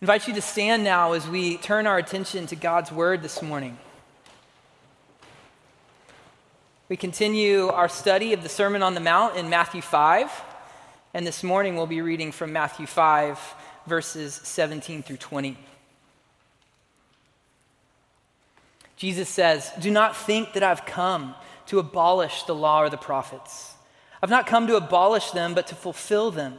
Invite you to stand now as we turn our attention to God's word this morning. We continue our study of the Sermon on the Mount in Matthew 5, and this morning we'll be reading from Matthew 5, verses 17 through 20. Jesus says, Do not think that I've come to abolish the law or the prophets. I've not come to abolish them, but to fulfill them.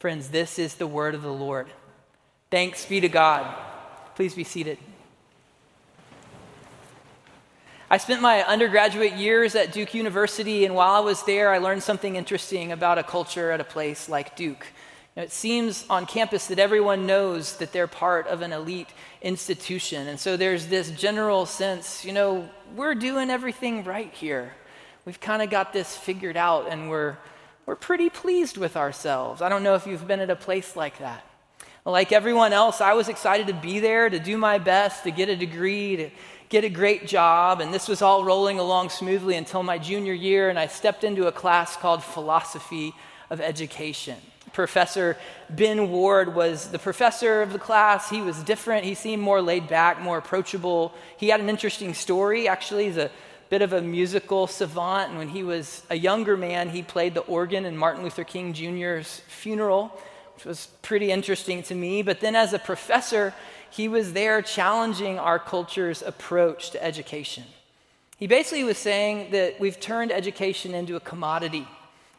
Friends, this is the word of the Lord. Thanks be to God. Please be seated. I spent my undergraduate years at Duke University, and while I was there, I learned something interesting about a culture at a place like Duke. It seems on campus that everyone knows that they're part of an elite institution. And so there's this general sense, you know, we're doing everything right here. We've kind of got this figured out and we're, we're pretty pleased with ourselves. I don't know if you've been at a place like that. Like everyone else, I was excited to be there, to do my best, to get a degree, to get a great job. And this was all rolling along smoothly until my junior year, and I stepped into a class called Philosophy of Education. Professor Ben Ward was the professor of the class. He was different. He seemed more laid back, more approachable. He had an interesting story. Actually, he's a bit of a musical savant. And when he was a younger man, he played the organ in Martin Luther King Jr.'s funeral, which was pretty interesting to me. But then, as a professor, he was there challenging our culture's approach to education. He basically was saying that we've turned education into a commodity.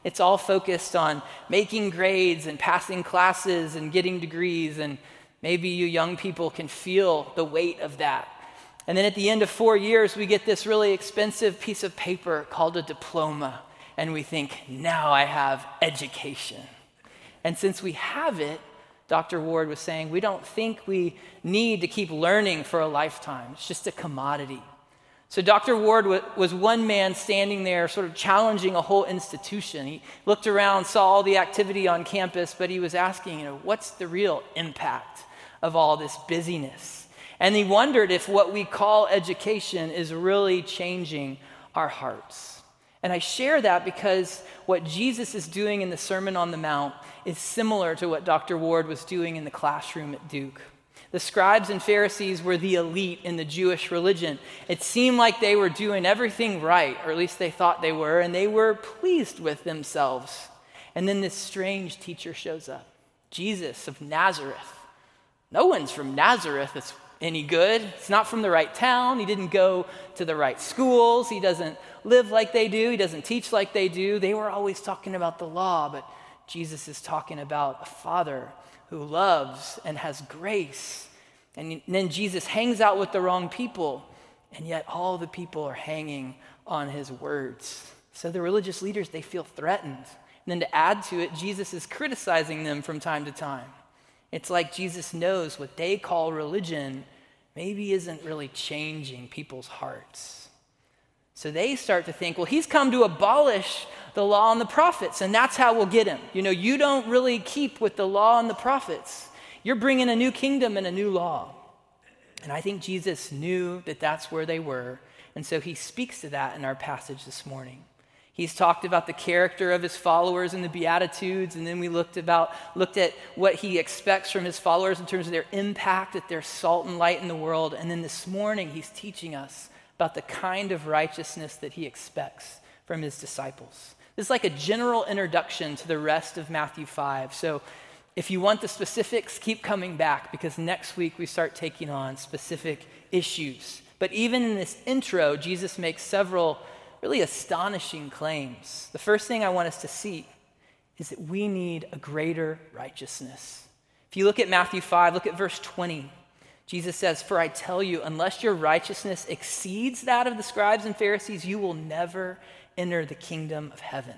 It's all focused on making grades and passing classes and getting degrees. And maybe you young people can feel the weight of that. And then at the end of four years, we get this really expensive piece of paper called a diploma. And we think, now I have education. And since we have it, Dr. Ward was saying, we don't think we need to keep learning for a lifetime. It's just a commodity. So Dr. Ward was one man standing there, sort of challenging a whole institution. He looked around, saw all the activity on campus, but he was asking, you know, what's the real impact of all this busyness? And he wondered if what we call education is really changing our hearts. And I share that because what Jesus is doing in the Sermon on the Mount is similar to what Dr. Ward was doing in the classroom at Duke. The scribes and Pharisees were the elite in the Jewish religion. It seemed like they were doing everything right, or at least they thought they were, and they were pleased with themselves. And then this strange teacher shows up Jesus of Nazareth. No one's from Nazareth that's any good. It's not from the right town. He didn't go to the right schools. He doesn't live like they do. He doesn't teach like they do. They were always talking about the law, but Jesus is talking about a father who loves and has grace. And then Jesus hangs out with the wrong people, and yet all the people are hanging on his words. So the religious leaders, they feel threatened. And then to add to it, Jesus is criticizing them from time to time. It's like Jesus knows what they call religion maybe isn't really changing people's hearts. So they start to think, well, he's come to abolish the law and the prophets, and that's how we'll get him. You know, you don't really keep with the law and the prophets. You're bringing a new kingdom and a new law. And I think Jesus knew that that's where they were, and so he speaks to that in our passage this morning. He's talked about the character of his followers and the Beatitudes, and then we looked about looked at what he expects from his followers in terms of their impact, that they're salt and light in the world. And then this morning, he's teaching us about the kind of righteousness that he expects from his disciples. This is like a general introduction to the rest of Matthew 5. So if you want the specifics, keep coming back because next week we start taking on specific issues. But even in this intro, Jesus makes several really astonishing claims. The first thing I want us to see is that we need a greater righteousness. If you look at Matthew 5, look at verse 20. Jesus says, For I tell you, unless your righteousness exceeds that of the scribes and Pharisees, you will never enter the kingdom of heaven.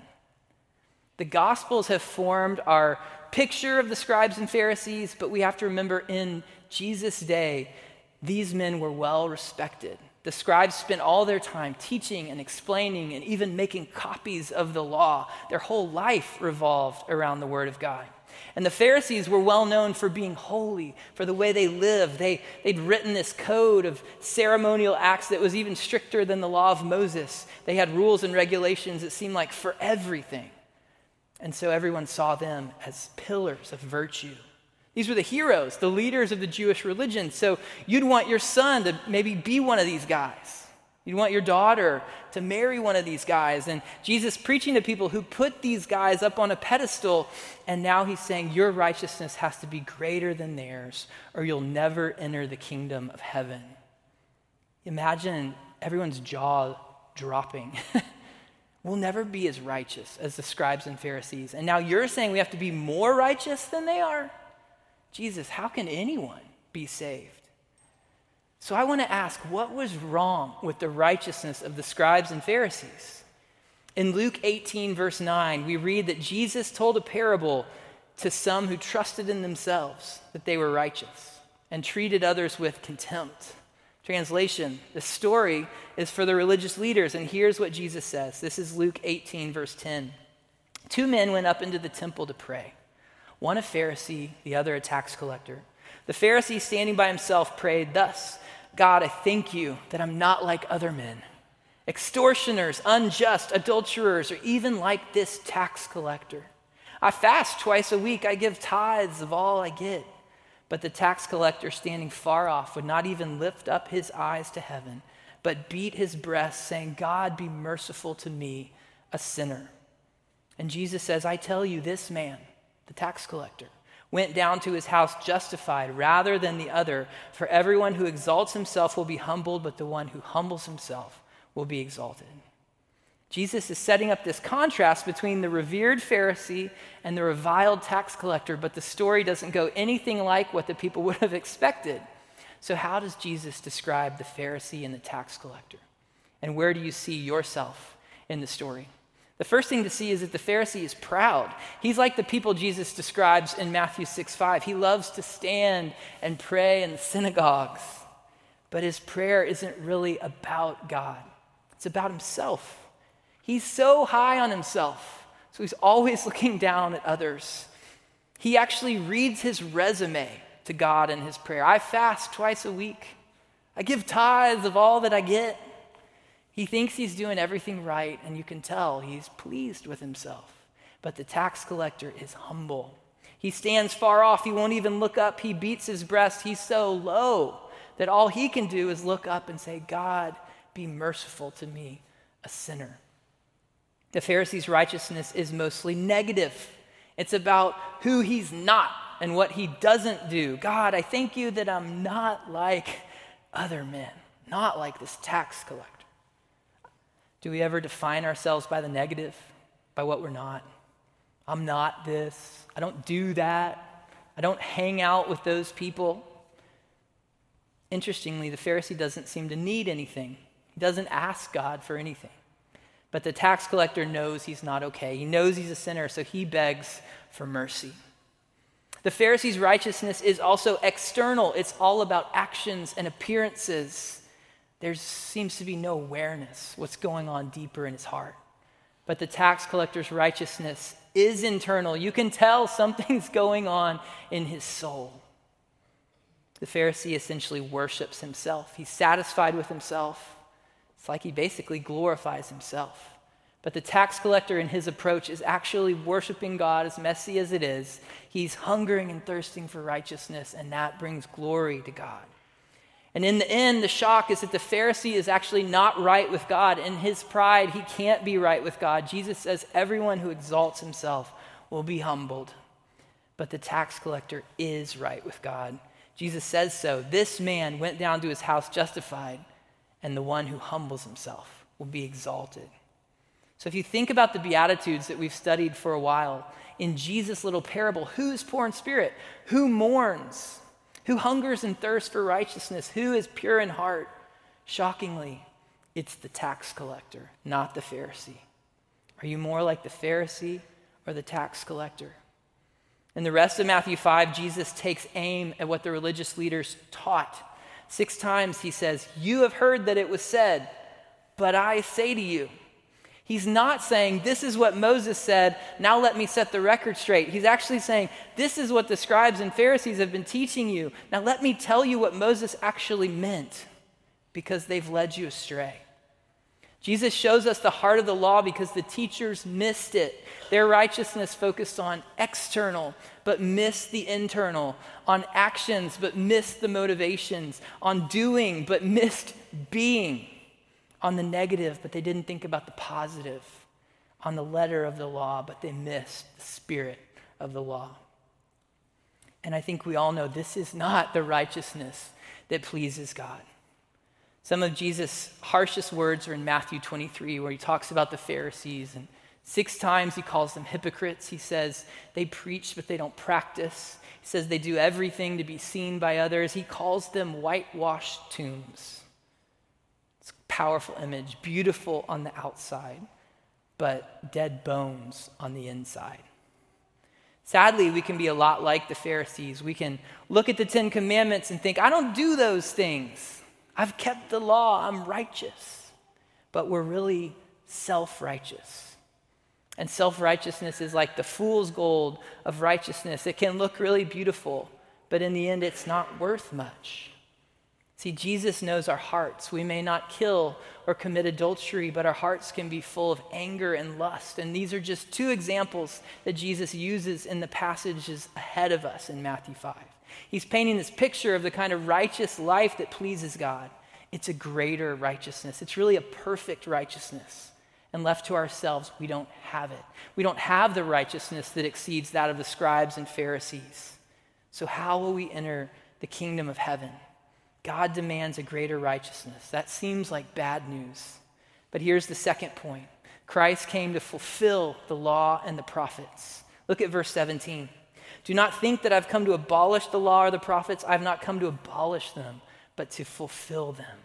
The Gospels have formed our picture of the scribes and Pharisees, but we have to remember in Jesus' day, these men were well respected. The scribes spent all their time teaching and explaining and even making copies of the law. Their whole life revolved around the Word of God. And the Pharisees were well known for being holy, for the way they lived. They, they'd written this code of ceremonial acts that was even stricter than the law of Moses. They had rules and regulations that seemed like for everything. And so everyone saw them as pillars of virtue. These were the heroes, the leaders of the Jewish religion. So you'd want your son to maybe be one of these guys. You'd want your daughter to marry one of these guys. And Jesus preaching to people who put these guys up on a pedestal. And now he's saying, Your righteousness has to be greater than theirs, or you'll never enter the kingdom of heaven. Imagine everyone's jaw dropping. we'll never be as righteous as the scribes and Pharisees. And now you're saying we have to be more righteous than they are? Jesus, how can anyone be saved? So I want to ask what was wrong with the righteousness of the scribes and Pharisees? In Luke 18, verse 9, we read that Jesus told a parable to some who trusted in themselves that they were righteous and treated others with contempt. Translation The story is for the religious leaders, and here's what Jesus says. This is Luke 18, verse 10. Two men went up into the temple to pray, one a Pharisee, the other a tax collector. The Pharisee, standing by himself, prayed thus. God, I thank you that I'm not like other men, extortioners, unjust, adulterers, or even like this tax collector. I fast twice a week, I give tithes of all I get. But the tax collector, standing far off, would not even lift up his eyes to heaven, but beat his breast, saying, God, be merciful to me, a sinner. And Jesus says, I tell you, this man, the tax collector, went down to his house justified rather than the other. For everyone who exalts himself will be humbled, but the one who humbles himself will be exalted. Jesus is setting up this contrast between the revered Pharisee and the reviled tax collector, but the story doesn't go anything like what the people would have expected. So, how does Jesus describe the Pharisee and the tax collector? And where do you see yourself in the story? The first thing to see is that the Pharisee is proud. He's like the people Jesus describes in Matthew 6 5. He loves to stand and pray in the synagogues, but his prayer isn't really about God, it's about himself. He's so high on himself, so he's always looking down at others. He actually reads his resume to God in his prayer. I fast twice a week. I give tithes of all that I get. He thinks he's doing everything right, and you can tell he's pleased with himself. But the tax collector is humble. He stands far off. He won't even look up. He beats his breast. He's so low that all he can do is look up and say, God, be merciful to me, a sinner. The Pharisee's righteousness is mostly negative. It's about who he's not and what he doesn't do. God, I thank you that I'm not like other men, not like this tax collector. Do we ever define ourselves by the negative, by what we're not? I'm not this. I don't do that. I don't hang out with those people. Interestingly, the Pharisee doesn't seem to need anything, he doesn't ask God for anything. But the tax collector knows he's not okay. He knows he's a sinner, so he begs for mercy. The Pharisee's righteousness is also external, it's all about actions and appearances there seems to be no awareness what's going on deeper in his heart. But the tax collector's righteousness is internal. You can tell something's going on in his soul. The Pharisee essentially worships himself. He's satisfied with himself. It's like he basically glorifies himself. But the tax collector in his approach is actually worshiping God, as messy as it is. He's hungering and thirsting for righteousness, and that brings glory to God. And in the end, the shock is that the Pharisee is actually not right with God. In his pride, he can't be right with God. Jesus says, Everyone who exalts himself will be humbled. But the tax collector is right with God. Jesus says so. This man went down to his house justified, and the one who humbles himself will be exalted. So if you think about the Beatitudes that we've studied for a while, in Jesus' little parable, who's poor in spirit? Who mourns? Who hungers and thirsts for righteousness? Who is pure in heart? Shockingly, it's the tax collector, not the Pharisee. Are you more like the Pharisee or the tax collector. In the rest of Matthew 5, Jesus takes aim at what the religious leaders taught. Six times he says, You have heard that it was said, but I say to you. He's not saying, This is what Moses said, now let me set the record straight. He's actually saying, This is what the scribes and Pharisees have been teaching you. Now let me tell you what Moses actually meant, because they've led you astray. Jesus shows us the heart of the law because the teachers missed it. Their righteousness focused on external, but missed the internal, on actions, but missed the motivations, on doing, but missed being on the negative, but they didn't think about the positive, on the letter of the law, but they missed the spirit of the law. And I think we all know this is not the righteousness that pleases God. Some of Jesus' harshest words are in Matthew 23, where he talks about the Pharisees. And six times he calls them hypocrites. He says they preach, but they don't practice. He says they do everything to be seen by others. He calls them whitewashed tombs powerful image, beautiful on the outside, but dead bones on the inside. Sadly, we can be a lot like the Pharisees. We can look at the Ten Commandments and think, I don't do those things. I've kept the law, I'm righteous. But we're really self righteous. And self righteousness is like the fool's gold of righteousness. It can look really beautiful, but in the end, it's not worth much. See, Jesus knows our hearts. We may not kill or commit adultery, but our hearts can be full of anger and lust. And these are just two examples that Jesus uses in the passages ahead of us in Matthew 5. He's painting this picture of the kind of righteous life that pleases God. It's a greater righteousness, it's really a perfect righteousness. And left to ourselves, we don't have it. We don't have the righteousness that exceeds that of the scribes and Pharisees. So, how will we enter the kingdom of heaven? God demands a greater righteousness. That seems like bad news. But here's the second point Christ came to fulfill the law and the prophets. Look at verse 17. Do not think that I've come to abolish the law or the prophets. I've not come to abolish them, but to fulfill them.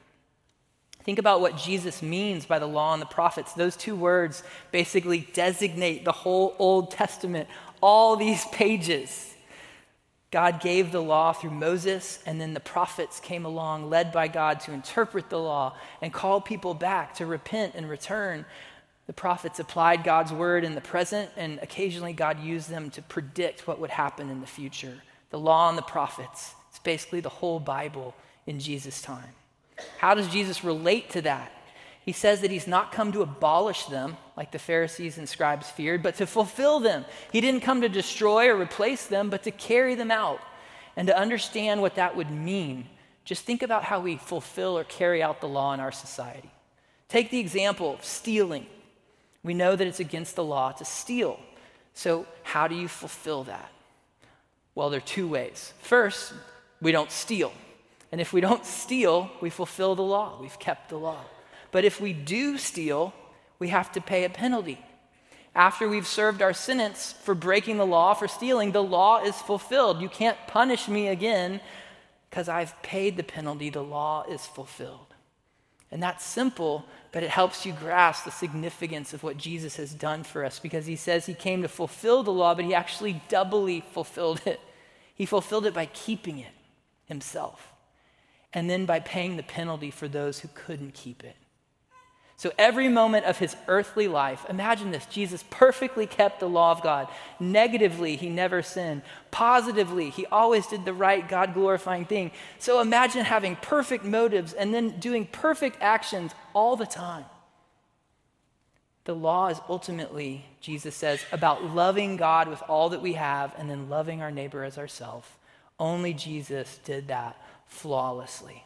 Think about what Jesus means by the law and the prophets. Those two words basically designate the whole Old Testament, all these pages. God gave the law through Moses, and then the prophets came along, led by God to interpret the law and call people back to repent and return. The prophets applied God's word in the present, and occasionally God used them to predict what would happen in the future. The law and the prophets, it's basically the whole Bible in Jesus' time. How does Jesus relate to that? He says that he's not come to abolish them, like the Pharisees and scribes feared, but to fulfill them. He didn't come to destroy or replace them, but to carry them out. And to understand what that would mean, just think about how we fulfill or carry out the law in our society. Take the example of stealing. We know that it's against the law to steal. So, how do you fulfill that? Well, there are two ways. First, we don't steal. And if we don't steal, we fulfill the law. We've kept the law. But if we do steal, we have to pay a penalty. After we've served our sentence for breaking the law, for stealing, the law is fulfilled. You can't punish me again because I've paid the penalty. The law is fulfilled. And that's simple, but it helps you grasp the significance of what Jesus has done for us because he says he came to fulfill the law, but he actually doubly fulfilled it. He fulfilled it by keeping it himself and then by paying the penalty for those who couldn't keep it. So, every moment of his earthly life, imagine this Jesus perfectly kept the law of God. Negatively, he never sinned. Positively, he always did the right, God glorifying thing. So, imagine having perfect motives and then doing perfect actions all the time. The law is ultimately, Jesus says, about loving God with all that we have and then loving our neighbor as ourselves. Only Jesus did that flawlessly.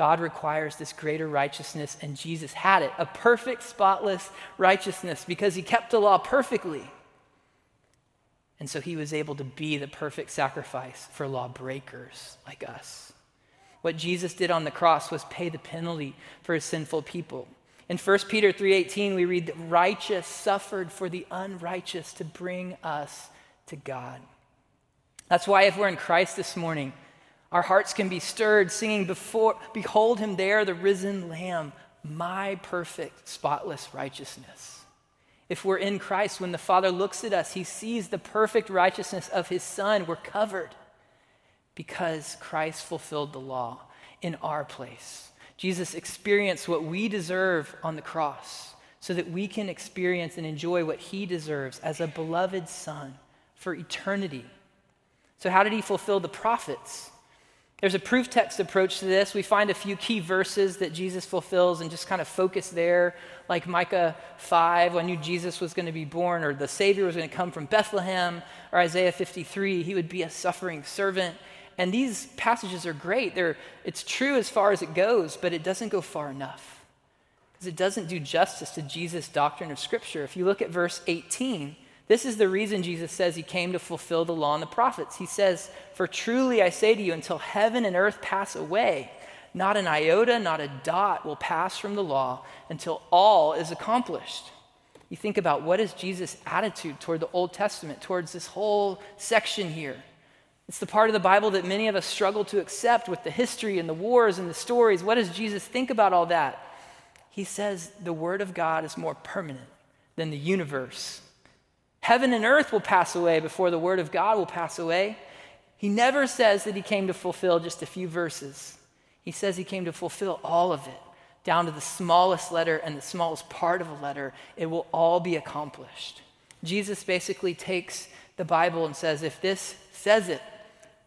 God requires this greater righteousness, and Jesus had it a perfect, spotless righteousness because he kept the law perfectly. And so he was able to be the perfect sacrifice for lawbreakers like us. What Jesus did on the cross was pay the penalty for his sinful people. In 1 Peter 3:18 we read that righteous suffered for the unrighteous to bring us to God. That's why if we're in Christ this morning, our hearts can be stirred singing before behold him there the risen lamb my perfect spotless righteousness. If we're in Christ, when the Father looks at us, he sees the perfect righteousness of his Son. We're covered because Christ fulfilled the law in our place. Jesus experienced what we deserve on the cross so that we can experience and enjoy what he deserves as a beloved Son for eternity. So, how did he fulfill the prophets? There's a proof text approach to this. We find a few key verses that Jesus fulfills and just kind of focus there, like Micah 5, I knew Jesus was going to be born, or the Savior was going to come from Bethlehem, or Isaiah 53, he would be a suffering servant. And these passages are great. They're, it's true as far as it goes, but it doesn't go far enough because it doesn't do justice to Jesus' doctrine of Scripture. If you look at verse 18, this is the reason Jesus says he came to fulfill the law and the prophets. He says, For truly I say to you, until heaven and earth pass away, not an iota, not a dot will pass from the law until all is accomplished. You think about what is Jesus' attitude toward the Old Testament, towards this whole section here. It's the part of the Bible that many of us struggle to accept with the history and the wars and the stories. What does Jesus think about all that? He says the Word of God is more permanent than the universe Heaven and earth will pass away before the word of God will pass away. He never says that he came to fulfill just a few verses. He says he came to fulfill all of it, down to the smallest letter and the smallest part of a letter. It will all be accomplished. Jesus basically takes the Bible and says, if this says it,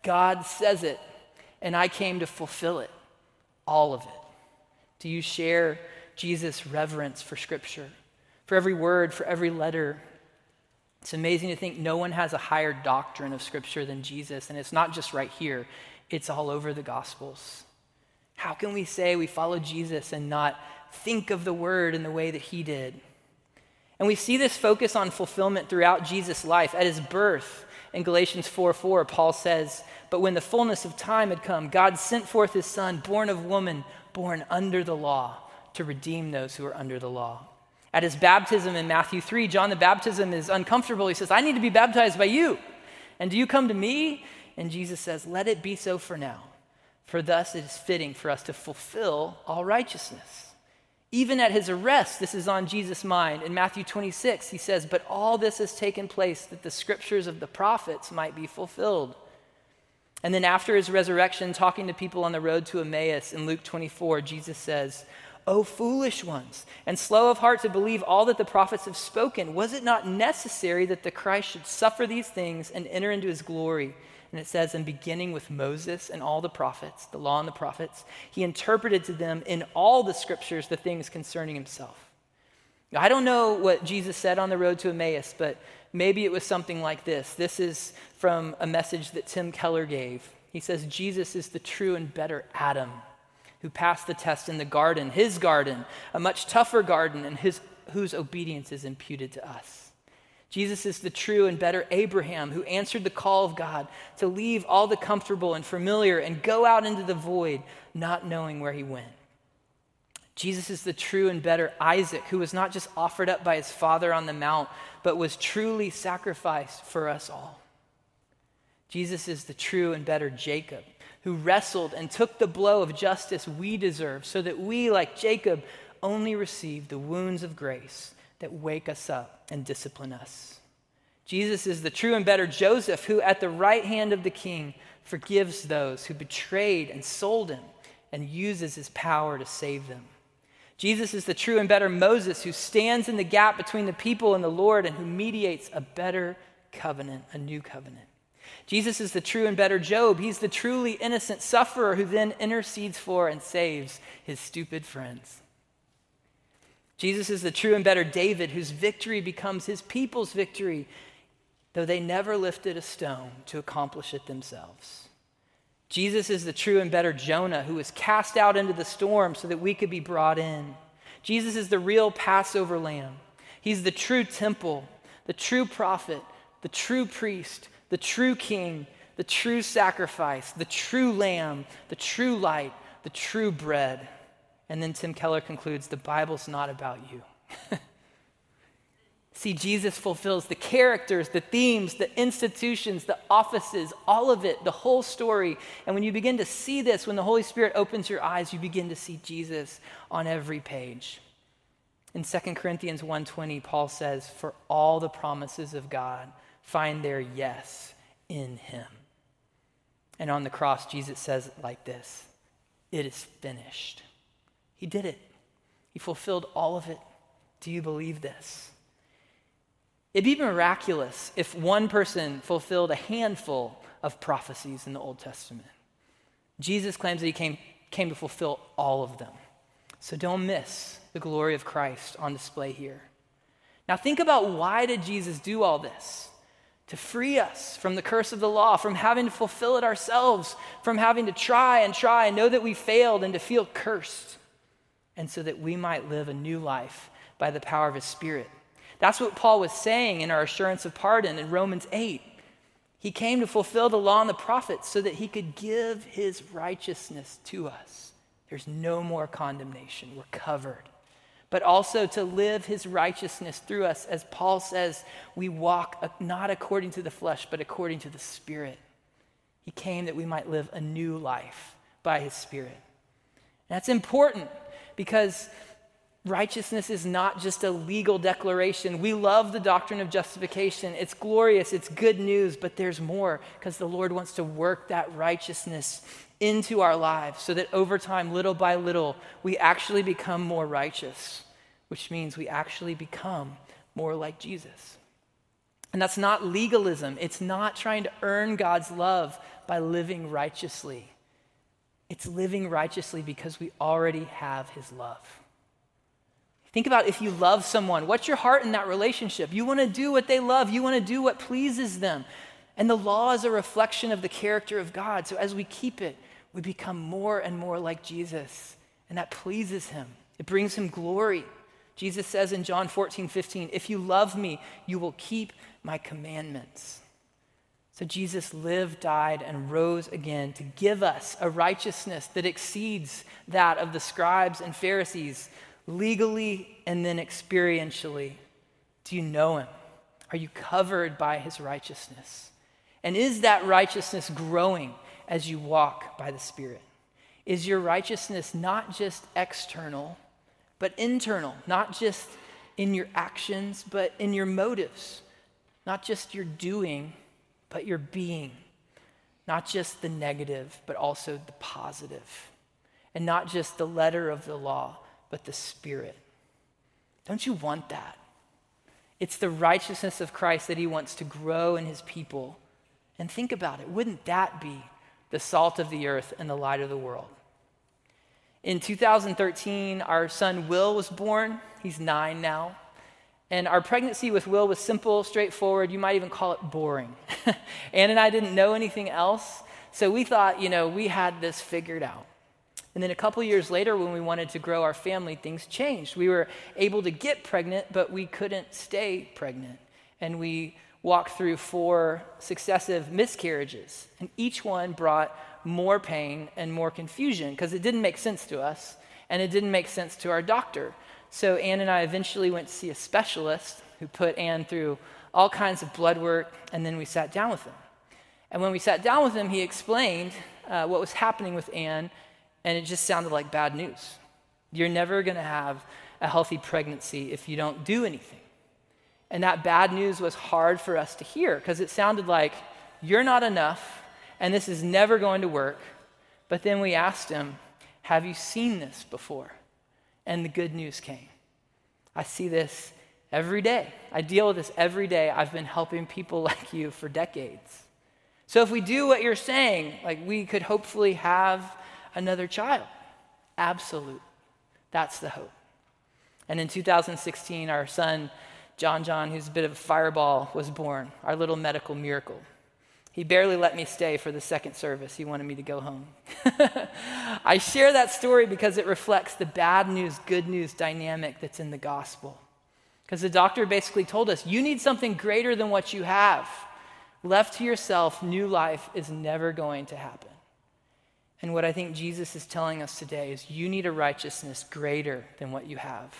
God says it, and I came to fulfill it, all of it. Do you share Jesus' reverence for Scripture? For every word, for every letter, it's amazing to think no one has a higher doctrine of Scripture than Jesus, and it's not just right here, it's all over the Gospels. How can we say we follow Jesus and not think of the Word in the way that He did? And we see this focus on fulfillment throughout Jesus' life. At his birth, in Galatians 4 4, Paul says, But when the fullness of time had come, God sent forth his Son, born of woman, born under the law, to redeem those who are under the law at his baptism in Matthew 3, John the Baptist is uncomfortable. He says, I need to be baptized by you. And do you come to me? And Jesus says, Let it be so for now. For thus it is fitting for us to fulfill all righteousness. Even at his arrest, this is on Jesus' mind. In Matthew 26, he says, But all this has taken place that the scriptures of the prophets might be fulfilled. And then after his resurrection, talking to people on the road to Emmaus in Luke 24, Jesus says, O foolish ones, and slow of heart to believe all that the prophets have spoken. Was it not necessary that the Christ should suffer these things and enter into his glory? And it says, in beginning with Moses and all the prophets, the law and the prophets, he interpreted to them in all the scriptures the things concerning himself. Now, I don't know what Jesus said on the road to Emmaus, but maybe it was something like this. This is from a message that Tim Keller gave. He says, Jesus is the true and better Adam who passed the test in the garden, his garden, a much tougher garden, and his, whose obedience is imputed to us. Jesus is the true and better Abraham who answered the call of God to leave all the comfortable and familiar and go out into the void, not knowing where he went. Jesus is the true and better Isaac who was not just offered up by his father on the mount, but was truly sacrificed for us all. Jesus is the true and better Jacob who wrestled and took the blow of justice we deserve, so that we, like Jacob, only receive the wounds of grace that wake us up and discipline us. Jesus is the true and better Joseph, who at the right hand of the king forgives those who betrayed and sold him and uses his power to save them. Jesus is the true and better Moses, who stands in the gap between the people and the Lord and who mediates a better covenant, a new covenant. Jesus is the true and better Job. He's the truly innocent sufferer who then intercedes for and saves his stupid friends. Jesus is the true and better David, whose victory becomes his people's victory, though they never lifted a stone to accomplish it themselves. Jesus is the true and better Jonah, who was cast out into the storm so that we could be brought in. Jesus is the real Passover lamb. He's the true temple, the true prophet, the true priest, the true king, the true sacrifice, the true lamb, the true light, the true bread. And then Tim Keller concludes the Bible's not about you. See, Jesus fulfills the characters, the themes, the institutions, the offices, all of it, the whole story. And when you begin to see this, when the Holy Spirit opens your eyes, you begin to see Jesus on every page. In 2 Corinthians 1:20, Paul says, "For all the promises of God find their yes in him." And on the cross, Jesus says it like this It is finished. He did it, He fulfilled all of it. Do you believe this? It'd be miraculous if one person fulfilled a handful of prophecies in the Old Testament. Jesus claims that he came, came to fulfill all of them. So don't miss the glory of Christ on display here. Now think about why did Jesus do all this? To free us from the curse of the law, from having to fulfill it ourselves, from having to try and try and know that we failed and to feel cursed, and so that we might live a new life by the power of his Spirit. That's what Paul was saying in our assurance of pardon in Romans 8. He came to fulfill the law and the prophets so that he could give his righteousness to us. There's no more condemnation. We're covered. But also to live his righteousness through us. As Paul says, we walk not according to the flesh, but according to the Spirit. He came that we might live a new life by his Spirit. That's important because Righteousness is not just a legal declaration. We love the doctrine of justification. It's glorious, it's good news, but there's more because the Lord wants to work that righteousness into our lives so that over time, little by little, we actually become more righteous, which means we actually become more like Jesus. And that's not legalism, it's not trying to earn God's love by living righteously. It's living righteously because we already have his love. Think about if you love someone, what's your heart in that relationship? You want to do what they love, you want to do what pleases them. And the law is a reflection of the character of God. So as we keep it, we become more and more like Jesus. And that pleases him, it brings him glory. Jesus says in John 14, 15, If you love me, you will keep my commandments. So Jesus lived, died, and rose again to give us a righteousness that exceeds that of the scribes and Pharisees legally and then experientially? Do you know him? Are you covered by his righteousness? And is that righteousness growing as you walk by the Spirit? Is your righteousness not just external, but internal? Not just in your actions, but in your motives? Not just your doing, but your being? Not just the negative, but also the positive? And not just the letter of the law, but the Spirit. Don't you want that? It's the righteousness of Christ that he wants to grow in his people. And think about it. Wouldn't that be the salt of the earth and the light of the world? In 2013, our son Will was born. He's nine now. And our pregnancy with Will was simple, straightforward. You might even call it boring. Ann and I didn't know anything else. So we thought, you know, we had this figured out. And then a couple years later, when we wanted to grow our family, things changed. We were able to get pregnant, but we couldn't stay pregnant. And we walked through four successive miscarriages, and each one brought more pain and more confusion because it didn't make sense to us, and it didn't make sense to our doctor. So Ann and I eventually went to see a specialist who put Ann through all kinds of blood work, and then we sat down with him. And when we sat down with him, he explained uh, what was happening with Ann and it just sounded like bad news. You're never going to have a healthy pregnancy if you don't do anything. And that bad news was hard for us to hear because it sounded like you're not enough and this is never going to work. But then we asked him, Have you seen this before? And the good news came. I see this every day. I deal with this every day. I've been helping people like you for decades. So if we do what you're saying, like we could hopefully have another child. Absolute. That's the hope. And in 2016, our son, John John, who's a bit of a fireball, was born, our little medical miracle. He barely let me stay for the second service. He wanted me to go home. I share that story because it reflects the bad news, good news dynamic that's in the gospel. Because the doctor basically told us, you need something greater than what you have. Left to yourself, new life is never going to happen. And what I think Jesus is telling us today is you need a righteousness greater than what you have.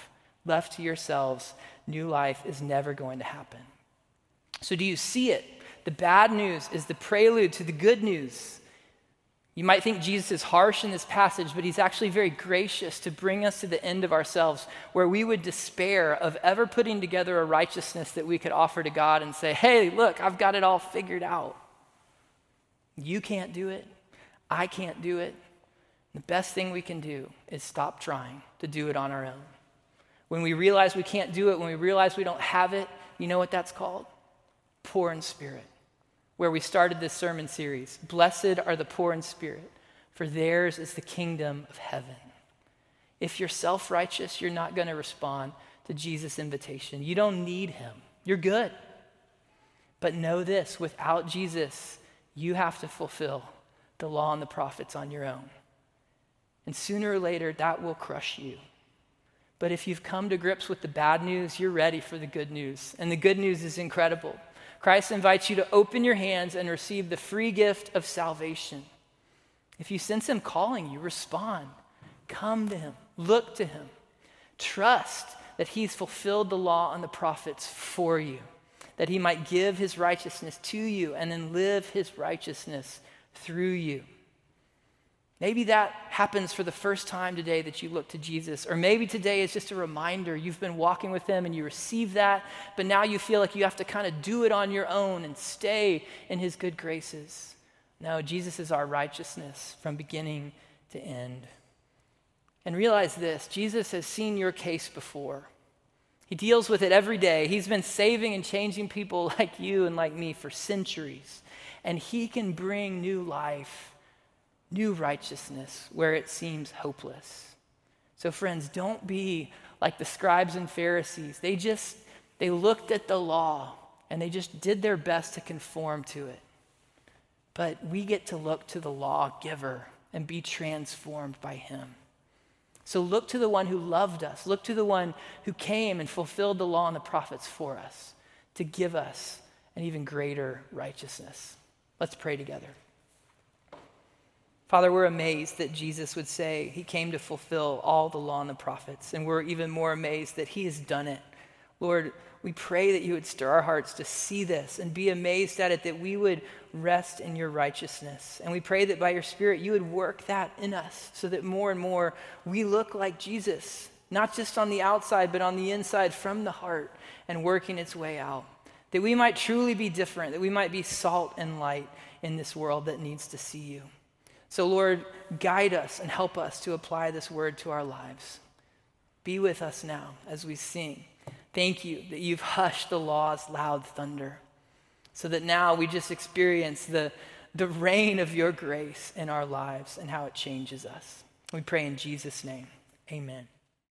Left to yourselves, new life is never going to happen. So, do you see it? The bad news is the prelude to the good news. You might think Jesus is harsh in this passage, but he's actually very gracious to bring us to the end of ourselves where we would despair of ever putting together a righteousness that we could offer to God and say, hey, look, I've got it all figured out. You can't do it. I can't do it. The best thing we can do is stop trying to do it on our own. When we realize we can't do it, when we realize we don't have it, you know what that's called? Poor in spirit where we started this sermon series. Blessed are the poor in spirit, for theirs is the kingdom of heaven. If you're self righteous, you're not going to respond to Jesus' invitation. You don't need him, you're good. But know this without Jesus, you have to fulfill the law and the prophets on your own. And sooner or later, that will crush you. But if you've come to grips with the bad news, you're ready for the good news. And the good news is incredible. Christ invites you to open your hands and receive the free gift of salvation. If you sense Him calling you, respond. Come to Him. Look to Him. Trust that He's fulfilled the law and the prophets for you, that He might give His righteousness to you and then live His righteousness through you. Maybe that happens for the first time today that you look to Jesus. Or maybe today is just a reminder you've been walking with Him and you receive that, but now you feel like you have to kind of do it on your own and stay in His good graces. No, Jesus is our righteousness from beginning to end. And realize this Jesus has seen your case before. He deals with it every day. He's been saving and changing people like you and like me for centuries. And He can bring new life new righteousness where it seems hopeless. So, friends, don't be like the scribes and Pharisees. They just they looked at the law and they just did their best to conform to it. But we get to look to the lawgiver and be transformed by him. So look to the one who loved us. Look to the one who came and fulfilled the law and the prophets for us to give us an even greater righteousness. Let's pray together. Father, we're amazed that Jesus would say he came to fulfill all the law and the prophets, and we're even more amazed that he has done it. Lord, we pray that you would stir our hearts to see this and be amazed at it, that we would rest in your righteousness. And we pray that by your Spirit, you would work that in us so that more and more we look like Jesus, not just on the outside, but on the inside from the heart and working its way out. That we might truly be different, that we might be salt and light in this world that needs to see you. So, Lord, guide us and help us to apply this word to our lives. Be with us now as we sing. Thank you that you've hushed the law's loud thunder so that now we just experience the, the reign of your grace in our lives and how it changes us. We pray in Jesus' name. Amen.